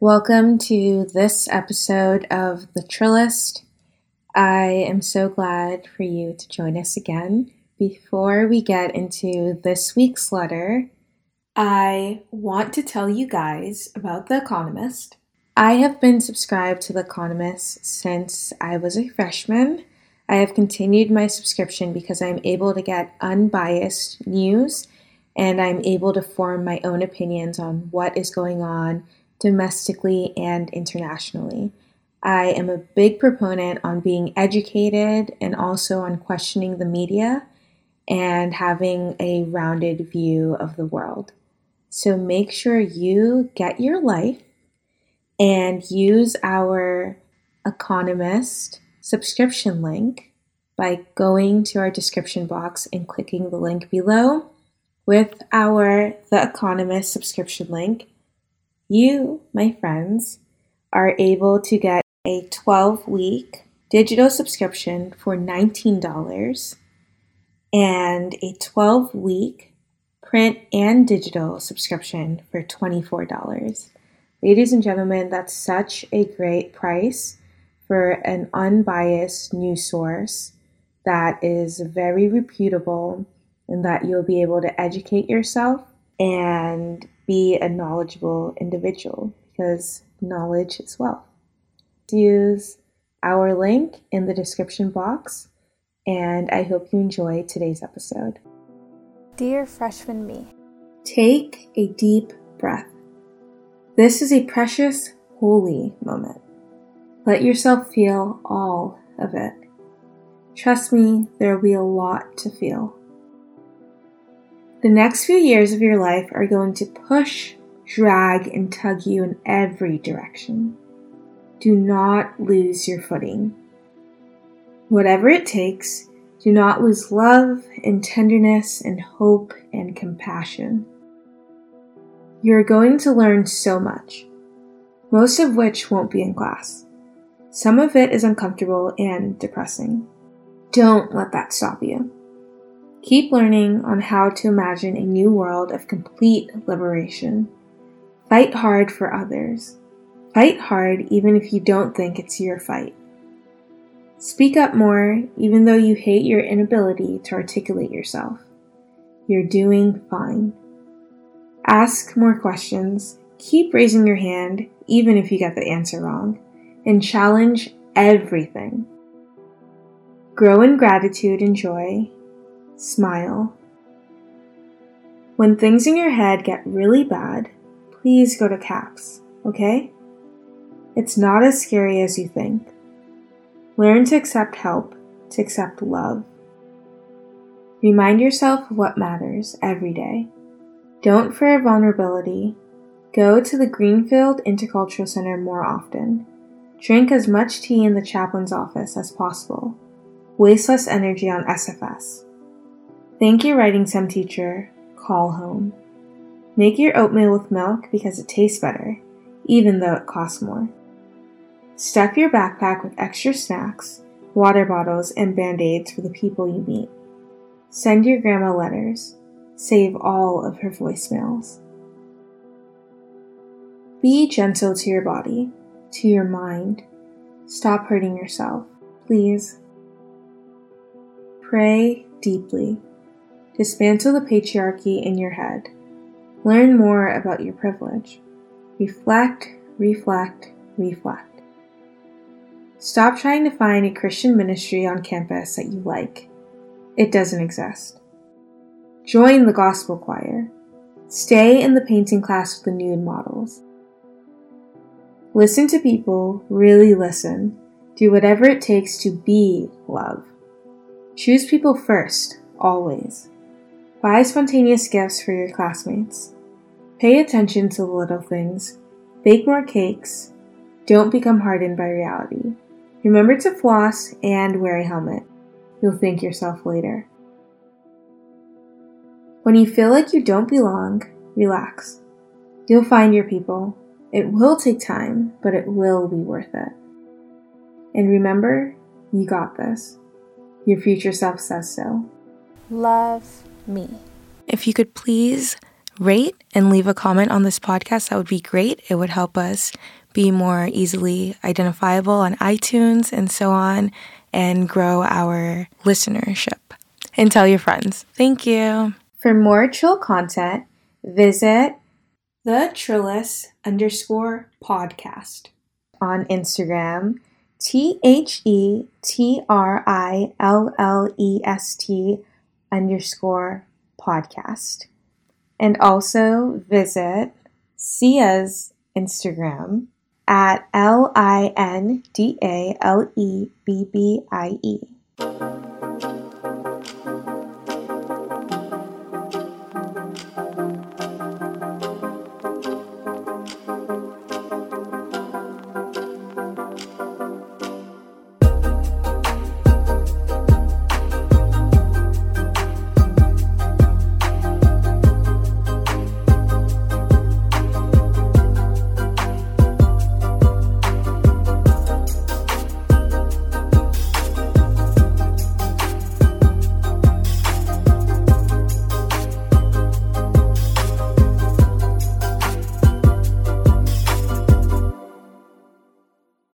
Welcome to this episode of The Trillest. I am so glad for you to join us again. Before we get into this week's letter, I want to tell you guys about The Economist. I have been subscribed to The Economist since I was a freshman. I have continued my subscription because I'm able to get unbiased news and I'm able to form my own opinions on what is going on domestically and internationally. I am a big proponent on being educated and also on questioning the media and having a rounded view of the world. So make sure you get your life and use our Economist subscription link by going to our description box and clicking the link below. With our The Economist subscription link, you, my friends, are able to get a 12 week digital subscription for $19 and a 12 week print and digital subscription for $24. Ladies and gentlemen, that's such a great price for an unbiased news source that is very reputable and that you'll be able to educate yourself and be a knowledgeable individual because knowledge is wealth. Use our link in the description box, and I hope you enjoy today's episode. Dear freshman me, take a deep breath. This is a precious, holy moment. Let yourself feel all of it. Trust me, there will be a lot to feel. The next few years of your life are going to push, drag, and tug you in every direction. Do not lose your footing. Whatever it takes, do not lose love and tenderness and hope and compassion. You are going to learn so much, most of which won't be in class. Some of it is uncomfortable and depressing. Don't let that stop you. Keep learning on how to imagine a new world of complete liberation. Fight hard for others. Fight hard even if you don't think it's your fight. Speak up more even though you hate your inability to articulate yourself. You're doing fine. Ask more questions. Keep raising your hand even if you get the answer wrong. And challenge everything. Grow in gratitude and joy Smile. When things in your head get really bad, please go to CAPS, okay? It's not as scary as you think. Learn to accept help, to accept love. Remind yourself of what matters every day. Don't fear vulnerability. Go to the Greenfield Intercultural Center more often. Drink as much tea in the chaplain's office as possible. Waste less energy on SFS. Thank your writing sim teacher. Call home. Make your oatmeal with milk because it tastes better, even though it costs more. Stuff your backpack with extra snacks, water bottles, and band aids for the people you meet. Send your grandma letters. Save all of her voicemails. Be gentle to your body, to your mind. Stop hurting yourself, please. Pray deeply. Dismantle the patriarchy in your head. Learn more about your privilege. Reflect, reflect, reflect. Stop trying to find a Christian ministry on campus that you like. It doesn't exist. Join the gospel choir. Stay in the painting class with the nude models. Listen to people, really listen. Do whatever it takes to be love. Choose people first, always. Buy spontaneous gifts for your classmates. Pay attention to the little things. Bake more cakes. Don't become hardened by reality. Remember to floss and wear a helmet. You'll thank yourself later. When you feel like you don't belong, relax. You'll find your people. It will take time, but it will be worth it. And remember, you got this. Your future self says so. Love me. If you could please rate and leave a comment on this podcast, that would be great. It would help us be more easily identifiable on iTunes and so on and grow our listenership. And tell your friends. Thank you. For more chill content, visit the Trillest underscore podcast on Instagram, T H E T R I L L E S T underscore podcast. And also visit Sia's Instagram at L I N D A L E B B I E.